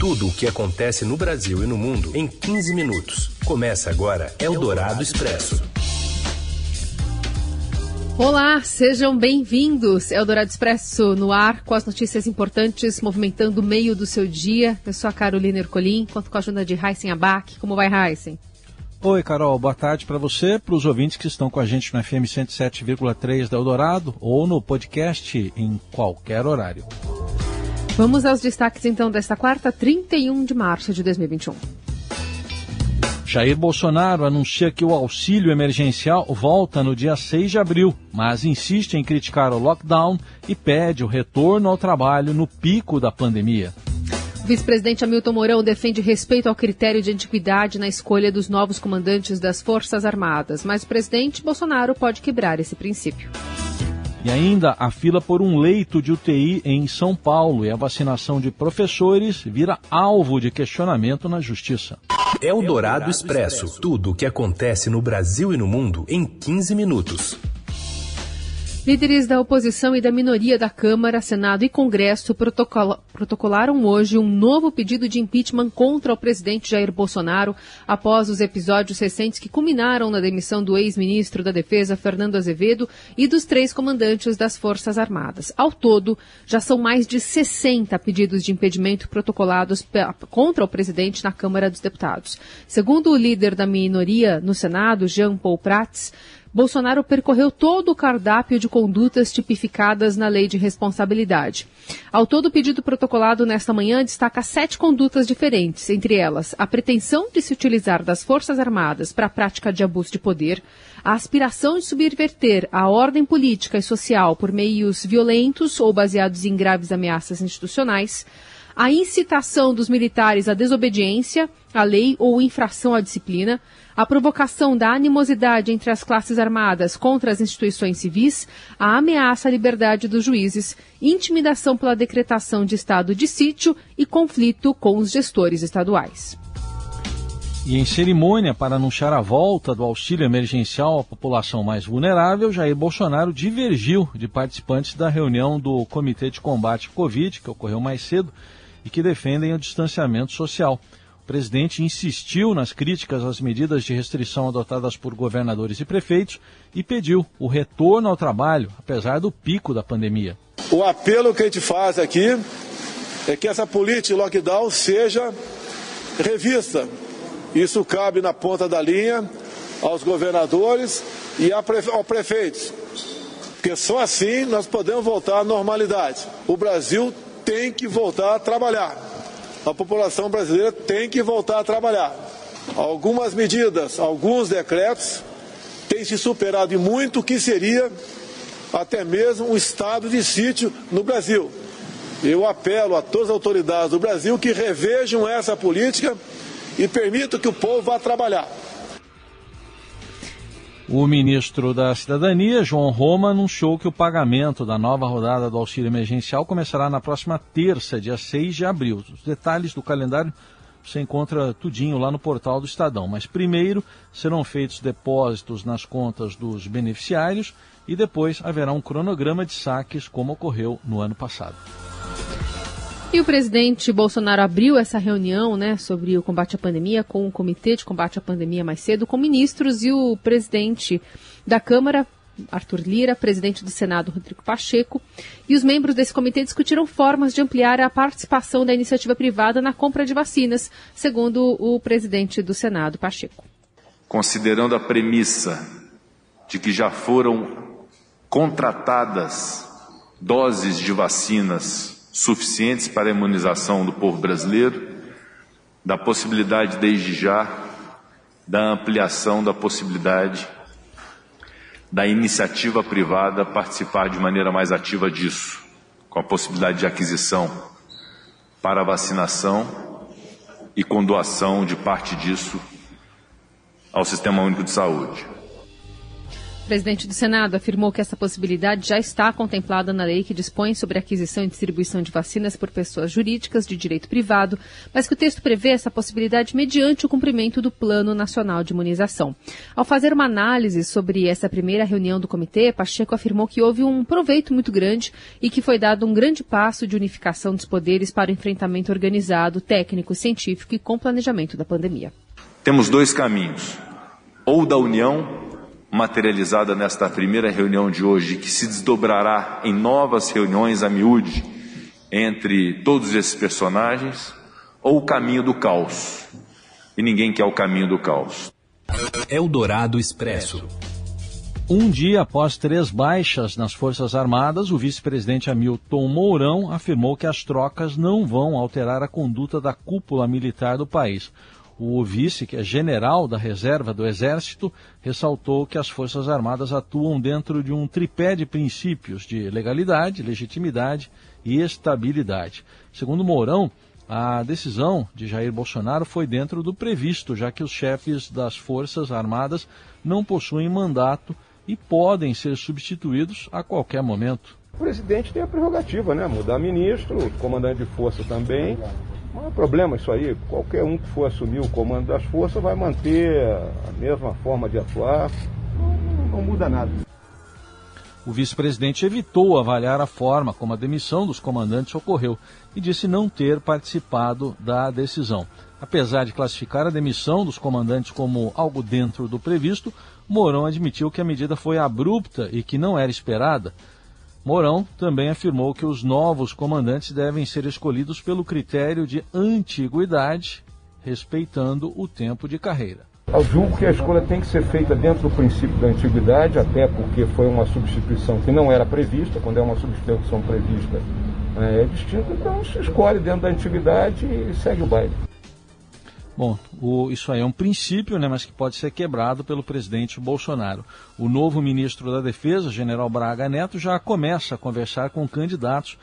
Tudo o que acontece no Brasil e no mundo em 15 minutos. Começa agora Eldorado Expresso. Olá, sejam bem-vindos. Eldorado Expresso no ar com as notícias importantes movimentando o meio do seu dia. Eu sou a Carolina Ercolim, conto com a ajuda de Heisen Abac. Como vai, Heisen? Oi, Carol, boa tarde para você, para os ouvintes que estão com a gente no FM 107,3 da Eldorado ou no podcast em qualquer horário. Vamos aos destaques então desta quarta, 31 de março de 2021. Jair Bolsonaro anuncia que o auxílio emergencial volta no dia 6 de abril, mas insiste em criticar o lockdown e pede o retorno ao trabalho no pico da pandemia. O vice-presidente Hamilton Mourão defende respeito ao critério de antiguidade na escolha dos novos comandantes das Forças Armadas, mas o presidente Bolsonaro pode quebrar esse princípio. E ainda a fila por um leito de UTI em São Paulo e a vacinação de professores vira alvo de questionamento na justiça. O Dourado Expresso. Tudo o que acontece no Brasil e no mundo em 15 minutos. Líderes da oposição e da minoria da Câmara, Senado e Congresso protocolaram hoje um novo pedido de impeachment contra o presidente Jair Bolsonaro após os episódios recentes que culminaram na demissão do ex-ministro da Defesa, Fernando Azevedo, e dos três comandantes das Forças Armadas. Ao todo, já são mais de 60 pedidos de impedimento protocolados contra o presidente na Câmara dos Deputados. Segundo o líder da minoria no Senado, Jean Paul Prats, Bolsonaro percorreu todo o cardápio de condutas tipificadas na Lei de Responsabilidade. Ao todo, o pedido protocolado nesta manhã destaca sete condutas diferentes, entre elas a pretensão de se utilizar das Forças Armadas para a prática de abuso de poder, a aspiração de subverter a ordem política e social por meios violentos ou baseados em graves ameaças institucionais, a incitação dos militares à desobediência à lei ou infração à disciplina, a provocação da animosidade entre as classes armadas contra as instituições civis, a ameaça à liberdade dos juízes, intimidação pela decretação de estado de sítio e conflito com os gestores estaduais. E em cerimônia para anunciar a volta do auxílio emergencial à população mais vulnerável, Jair Bolsonaro divergiu de participantes da reunião do Comitê de Combate à Covid, que ocorreu mais cedo, e que defendem o distanciamento social presidente insistiu nas críticas às medidas de restrição adotadas por governadores e prefeitos e pediu o retorno ao trabalho, apesar do pico da pandemia. O apelo que a gente faz aqui é que essa política de lockdown seja revista. Isso cabe na ponta da linha aos governadores e aos prefeitos. Porque só assim nós podemos voltar à normalidade. O Brasil tem que voltar a trabalhar a população brasileira tem que voltar a trabalhar. Algumas medidas, alguns decretos têm se superado e muito o que seria até mesmo um estado de sítio no Brasil. Eu apelo a todas as autoridades do Brasil que revejam essa política e permitam que o povo vá trabalhar. O ministro da Cidadania, João Roma, anunciou que o pagamento da nova rodada do auxílio emergencial começará na próxima terça, dia 6 de abril. Os detalhes do calendário você encontra tudinho lá no portal do Estadão. Mas primeiro serão feitos depósitos nas contas dos beneficiários e depois haverá um cronograma de saques, como ocorreu no ano passado. E o presidente Bolsonaro abriu essa reunião né, sobre o combate à pandemia com o Comitê de Combate à Pandemia mais cedo, com ministros e o presidente da Câmara, Arthur Lira, presidente do Senado, Rodrigo Pacheco, e os membros desse comitê discutiram formas de ampliar a participação da iniciativa privada na compra de vacinas, segundo o presidente do Senado, Pacheco. Considerando a premissa de que já foram contratadas doses de vacinas suficientes para a imunização do povo brasileiro, da possibilidade, desde já, da ampliação da possibilidade da iniciativa privada participar de maneira mais ativa disso, com a possibilidade de aquisição para vacinação e com doação de parte disso ao Sistema Único de Saúde. Presidente do Senado afirmou que essa possibilidade já está contemplada na lei que dispõe sobre aquisição e distribuição de vacinas por pessoas jurídicas de direito privado, mas que o texto prevê essa possibilidade mediante o cumprimento do Plano Nacional de Imunização. Ao fazer uma análise sobre essa primeira reunião do comitê, Pacheco afirmou que houve um proveito muito grande e que foi dado um grande passo de unificação dos poderes para o enfrentamento organizado, técnico, científico e com planejamento da pandemia. Temos dois caminhos: ou da união materializada nesta primeira reunião de hoje, que se desdobrará em novas reuniões a miúde entre todos esses personagens, ou o caminho do caos. E ninguém quer o caminho do caos. Eldorado Expresso. Um dia após três baixas nas Forças Armadas, o vice-presidente Hamilton Mourão afirmou que as trocas não vão alterar a conduta da cúpula militar do país. O vice, que é general da reserva do Exército, ressaltou que as Forças Armadas atuam dentro de um tripé de princípios de legalidade, legitimidade e estabilidade. Segundo Mourão, a decisão de Jair Bolsonaro foi dentro do previsto, já que os chefes das Forças Armadas não possuem mandato e podem ser substituídos a qualquer momento. O presidente tem a prerrogativa, né? Mudar ministro, comandante de força também. Não é problema isso aí. Qualquer um que for assumir o comando das forças vai manter a mesma forma de atuar. Não, não muda nada. O vice-presidente evitou avaliar a forma como a demissão dos comandantes ocorreu e disse não ter participado da decisão. Apesar de classificar a demissão dos comandantes como algo dentro do previsto, Mourão admitiu que a medida foi abrupta e que não era esperada. Mourão também afirmou que os novos comandantes devem ser escolhidos pelo critério de antiguidade, respeitando o tempo de carreira. Eu julgo que a escolha tem que ser feita dentro do princípio da antiguidade, até porque foi uma substituição que não era prevista. Quando é uma substituição prevista, é distinto, então se escolhe dentro da antiguidade e segue o baile. Bom, o, isso aí é um princípio, né, mas que pode ser quebrado pelo presidente Bolsonaro. O novo ministro da Defesa, general Braga Neto, já começa a conversar com candidatos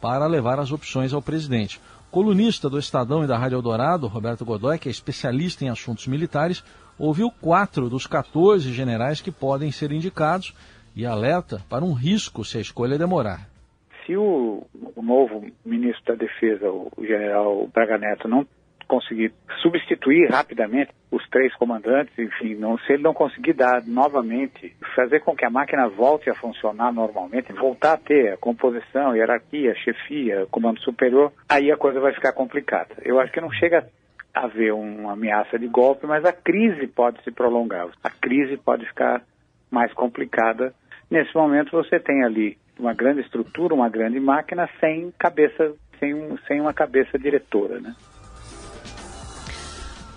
para levar as opções ao presidente. Colunista do Estadão e da Rádio Eldorado, Roberto Godoy, que é especialista em assuntos militares, ouviu quatro dos 14 generais que podem ser indicados e alerta para um risco se a escolha demorar. Se o, o novo ministro da Defesa, o general Braga Neto, não conseguir substituir rapidamente os três comandantes, enfim, não, se ele não conseguir dar novamente, fazer com que a máquina volte a funcionar normalmente, voltar a ter a composição, hierarquia, chefia, comando superior, aí a coisa vai ficar complicada. Eu acho que não chega a haver uma ameaça de golpe, mas a crise pode se prolongar, a crise pode ficar mais complicada. Nesse momento você tem ali uma grande estrutura, uma grande máquina sem cabeça, sem, sem uma cabeça diretora, né?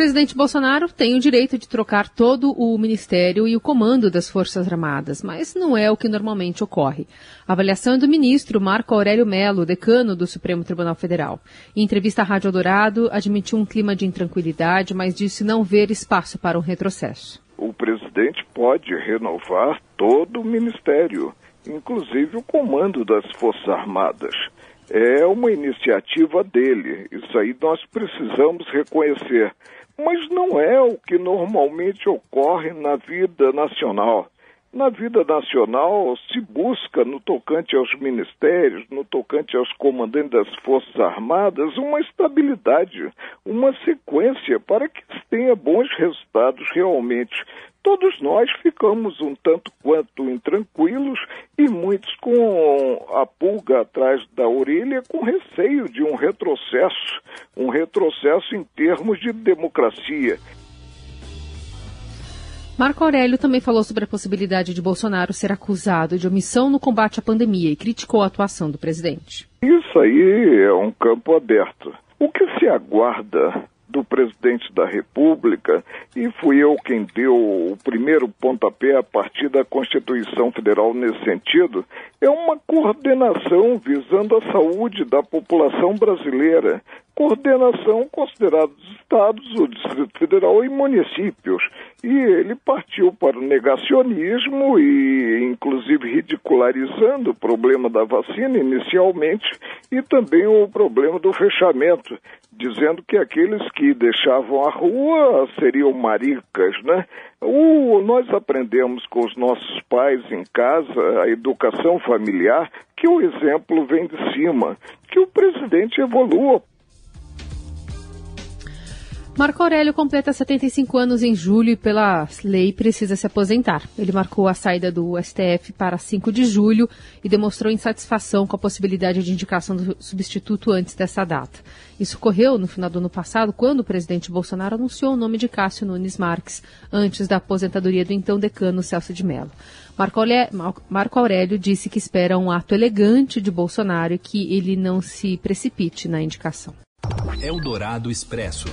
Presidente Bolsonaro tem o direito de trocar todo o ministério e o comando das Forças Armadas, mas não é o que normalmente ocorre. A avaliação é do ministro Marco Aurélio Melo, decano do Supremo Tribunal Federal. Em entrevista à Rádio Dourado, admitiu um clima de intranquilidade, mas disse não ver espaço para um retrocesso. O presidente pode renovar todo o ministério, inclusive o comando das Forças Armadas é uma iniciativa dele. Isso aí nós precisamos reconhecer mas não é o que normalmente ocorre na vida nacional. Na vida nacional se busca, no tocante aos ministérios, no tocante aos comandantes das Forças Armadas, uma estabilidade, uma sequência para que se tenha bons resultados realmente todos nós ficamos um tanto quanto intranquilos e muitos com a pulga atrás da orelha, com receio de um retrocesso, um retrocesso em termos de democracia. Marco Aurélio também falou sobre a possibilidade de Bolsonaro ser acusado de omissão no combate à pandemia e criticou a atuação do presidente. Isso aí é um campo aberto. O que se aguarda presidente da República e fui eu quem deu o primeiro pontapé a partir da Constituição Federal nesse sentido, é uma coordenação visando a saúde da população brasileira, coordenação considerados estados, o Distrito Federal e municípios. E ele partiu para o negacionismo e, inclusive, ridicularizando o problema da vacina inicialmente e também o problema do fechamento, dizendo que aqueles que deixavam a rua seriam maricas, né? O, nós aprendemos com os nossos pais em casa, a educação familiar, que o exemplo vem de cima, que o presidente evolua Marco Aurélio completa 75 anos em julho e, pela lei, precisa se aposentar. Ele marcou a saída do STF para 5 de julho e demonstrou insatisfação com a possibilidade de indicação do substituto antes dessa data. Isso ocorreu no final do ano passado, quando o presidente Bolsonaro anunciou o nome de Cássio Nunes Marques, antes da aposentadoria do então decano Celso de Mello. Marco Aurélio disse que espera um ato elegante de Bolsonaro e que ele não se precipite na indicação. Eldorado Expresso.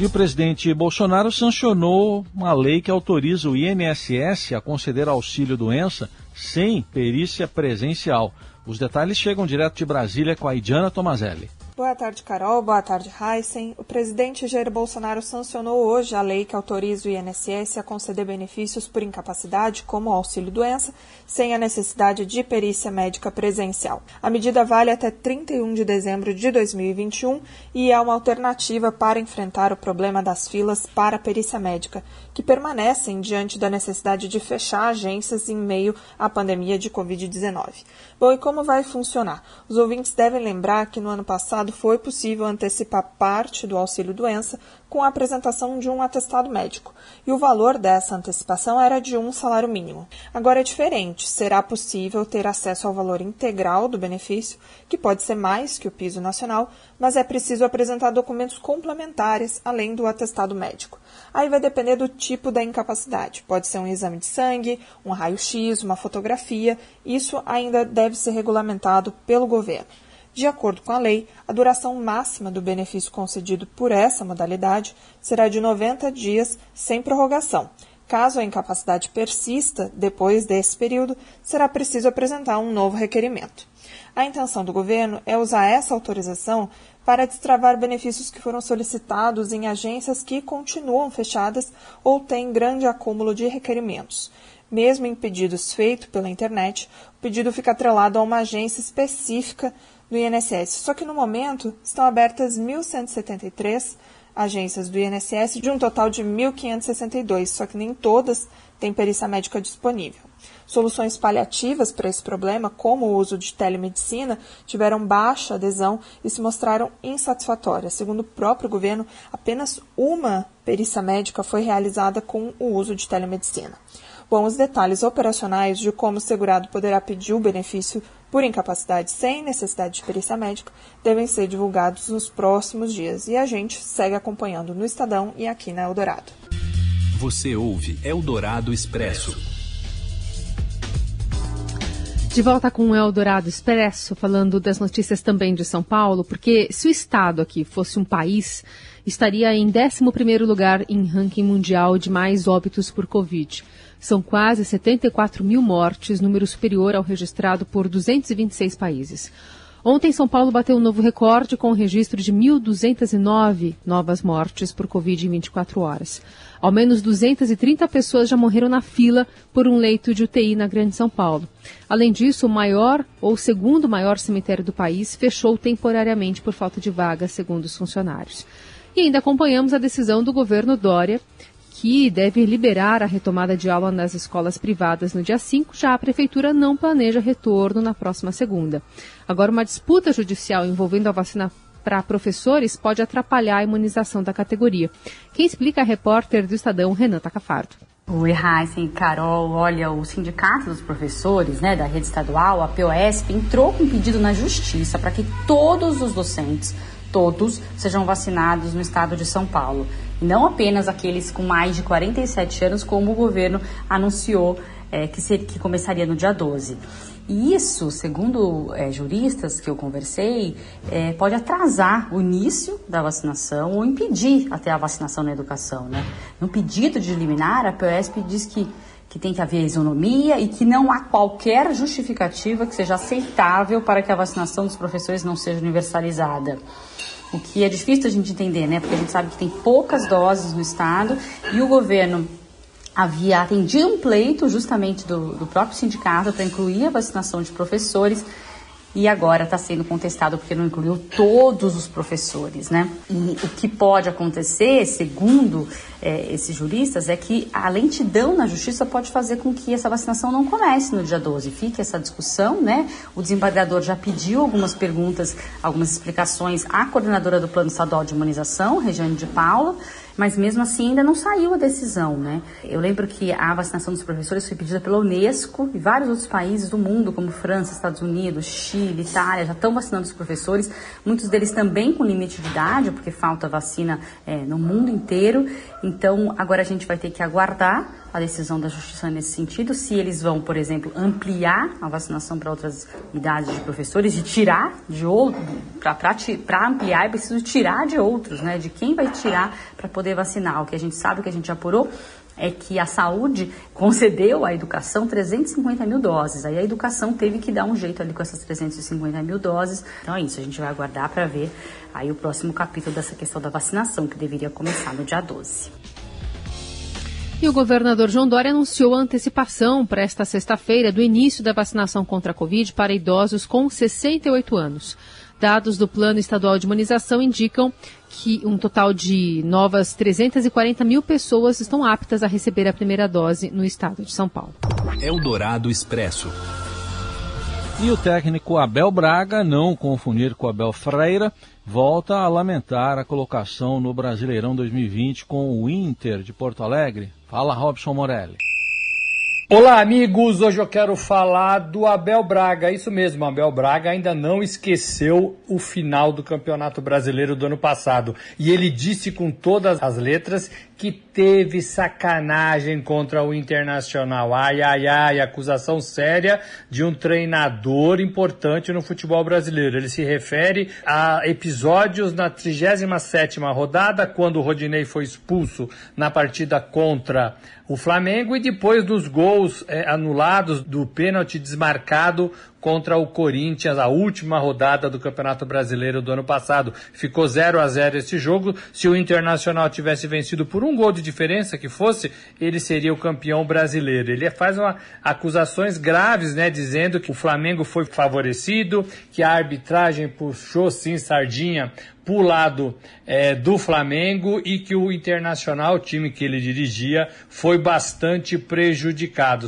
E o presidente Bolsonaro sancionou uma lei que autoriza o INSS a conceder auxílio doença sem perícia presencial. Os detalhes chegam direto de Brasília com a Idiana Tomazelli. Boa tarde, Carol. Boa tarde, Heisen. O presidente Jair Bolsonaro sancionou hoje a lei que autoriza o INSS a conceder benefícios por incapacidade, como auxílio-doença, sem a necessidade de perícia médica presencial. A medida vale até 31 de dezembro de 2021 e é uma alternativa para enfrentar o problema das filas para a perícia médica, que permanecem diante da necessidade de fechar agências em meio à pandemia de Covid-19. Bom, e como vai funcionar? Os ouvintes devem lembrar que no ano passado foi possível antecipar parte do auxílio-doença com a apresentação de um atestado médico, e o valor dessa antecipação era de um salário mínimo. Agora é diferente, será possível ter acesso ao valor integral do benefício, que pode ser mais que o piso nacional, mas é preciso apresentar documentos complementares além do atestado médico. Aí vai depender do tipo da incapacidade. Pode ser um exame de sangue, um raio-x, uma fotografia. Isso ainda deve ser regulamentado pelo governo. De acordo com a lei, a duração máxima do benefício concedido por essa modalidade será de 90 dias sem prorrogação. Caso a incapacidade persista depois desse período, será preciso apresentar um novo requerimento. A intenção do governo é usar essa autorização para destravar benefícios que foram solicitados em agências que continuam fechadas ou têm grande acúmulo de requerimentos. Mesmo em pedidos feitos pela internet, o pedido fica atrelado a uma agência específica do INSS. Só que no momento estão abertas 1.173 agências do INSS de um total de 1.562, só que nem todas têm perícia médica disponível. Soluções paliativas para esse problema, como o uso de telemedicina, tiveram baixa adesão e se mostraram insatisfatórias. Segundo o próprio governo, apenas uma perícia médica foi realizada com o uso de telemedicina. Bom, os detalhes operacionais de como o segurado poderá pedir o benefício por incapacidade sem necessidade de perícia médica devem ser divulgados nos próximos dias e a gente segue acompanhando no Estadão e aqui na Eldorado. Você ouve Eldorado Expresso. De volta com o Eldorado Expresso, falando das notícias também de São Paulo, porque se o Estado aqui fosse um país, estaria em 11º lugar em ranking mundial de mais óbitos por Covid. São quase 74 mil mortes, número superior ao registrado por 226 países. Ontem, São Paulo bateu um novo recorde com o registro de 1.209 novas mortes por Covid em 24 horas. Ao menos 230 pessoas já morreram na fila por um leito de UTI na Grande São Paulo. Além disso, o maior ou segundo maior cemitério do país fechou temporariamente por falta de vagas, segundo os funcionários. E ainda acompanhamos a decisão do governo Dória que deve liberar a retomada de aula nas escolas privadas no dia 5, já a Prefeitura não planeja retorno na próxima segunda. Agora, uma disputa judicial envolvendo a vacina para professores pode atrapalhar a imunização da categoria. Quem explica é a repórter do Estadão, Renan Tacafardo. Oi, Heisen, Carol, olha, o Sindicato dos Professores, né, da rede estadual, a POSP, entrou com um pedido na justiça para que todos os docentes, todos, sejam vacinados no estado de São Paulo não apenas aqueles com mais de 47 anos, como o governo anunciou é, que, que começaria no dia 12. E isso, segundo é, juristas que eu conversei, é, pode atrasar o início da vacinação ou impedir até a vacinação na educação. Né? No pedido de liminar, a POSP diz que que tem que haver isonomia e que não há qualquer justificativa que seja aceitável para que a vacinação dos professores não seja universalizada. O que é difícil a gente entender, né? Porque a gente sabe que tem poucas doses no estado e o governo havia atendido um pleito justamente do, do próprio sindicato para incluir a vacinação de professores e agora está sendo contestado porque não incluiu todos os professores, né? E o que pode acontecer, segundo é, esses juristas, é que a lentidão na justiça pode fazer com que essa vacinação não comece no dia 12. Fique essa discussão, né? O desembargador já pediu algumas perguntas, algumas explicações à coordenadora do Plano Estadual de Imunização, Regiane de Paula, mas mesmo assim ainda não saiu a decisão, né? Eu lembro que a vacinação dos professores foi pedida pela Unesco e vários outros países do mundo, como França, Estados Unidos, Chile, Itália, já estão vacinando os professores, muitos deles também com limite de idade, porque falta vacina é, no mundo inteiro. Então, agora a gente vai ter que aguardar a decisão da Justiça nesse sentido, se eles vão, por exemplo, ampliar a vacinação para outras idades de professores e tirar de outros, para ampliar é preciso tirar de outros, né? De quem vai tirar para poder vacinar? O que a gente sabe, o que a gente apurou, é que a saúde concedeu à educação 350 mil doses. Aí a educação teve que dar um jeito ali com essas 350 mil doses. Então é isso, a gente vai aguardar para ver aí o próximo capítulo dessa questão da vacinação, que deveria começar no dia 12. E o governador João Dória anunciou a antecipação para esta sexta-feira do início da vacinação contra a Covid para idosos com 68 anos. Dados do Plano Estadual de Imunização indicam que um total de novas 340 mil pessoas estão aptas a receber a primeira dose no estado de São Paulo. Eldorado Expresso. E o técnico Abel Braga, não confundir com Abel Freira, volta a lamentar a colocação no Brasileirão 2020 com o Inter de Porto Alegre. Fala, Robson Morelli. Olá, amigos! Hoje eu quero falar do Abel Braga. Isso mesmo, Abel Braga ainda não esqueceu o final do Campeonato Brasileiro do ano passado. E ele disse com todas as letras que teve sacanagem contra o Internacional. Ai, ai, ai, acusação séria de um treinador importante no futebol brasileiro. Ele se refere a episódios na 37ª rodada, quando o Rodinei foi expulso na partida contra o Flamengo e depois dos gols é, anulados do pênalti desmarcado contra o Corinthians, a última rodada do Campeonato Brasileiro do ano passado. Ficou 0 a 0 esse jogo. Se o Internacional tivesse vencido por um gol de diferença que fosse, ele seria o campeão brasileiro. Ele faz uma, acusações graves, né, dizendo que o Flamengo foi favorecido, que a arbitragem puxou sim sardinha para o lado é, do Flamengo e que o Internacional, o time que ele dirigia, foi bastante prejudicado.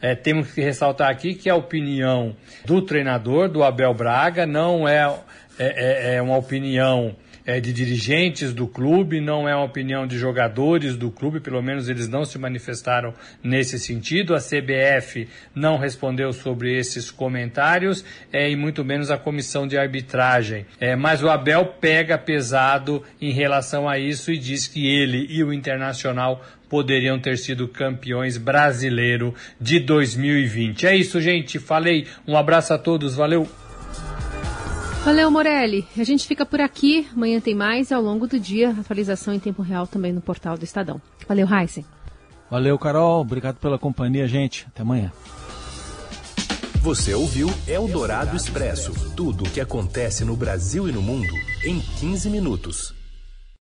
É, temos que ressaltar aqui que a opinião do treinador, do Abel Braga, não é, é, é, é uma opinião é, de dirigentes do clube, não é uma opinião de jogadores do clube, pelo menos eles não se manifestaram nesse sentido. A CBF não respondeu sobre esses comentários é, e muito menos a comissão de arbitragem. É, mas o Abel pega pesado em relação a isso e diz que ele e o Internacional poderiam ter sido campeões brasileiro de 2020. É isso, gente. Falei. Um abraço a todos. Valeu. Valeu, Morelli. A gente fica por aqui. Amanhã tem mais ao longo do dia. Atualização em tempo real também no portal do Estadão. Valeu, Heisen. Valeu, Carol. Obrigado pela companhia, gente. Até amanhã. Você ouviu Eldorado Expresso tudo o que acontece no Brasil e no mundo em 15 minutos.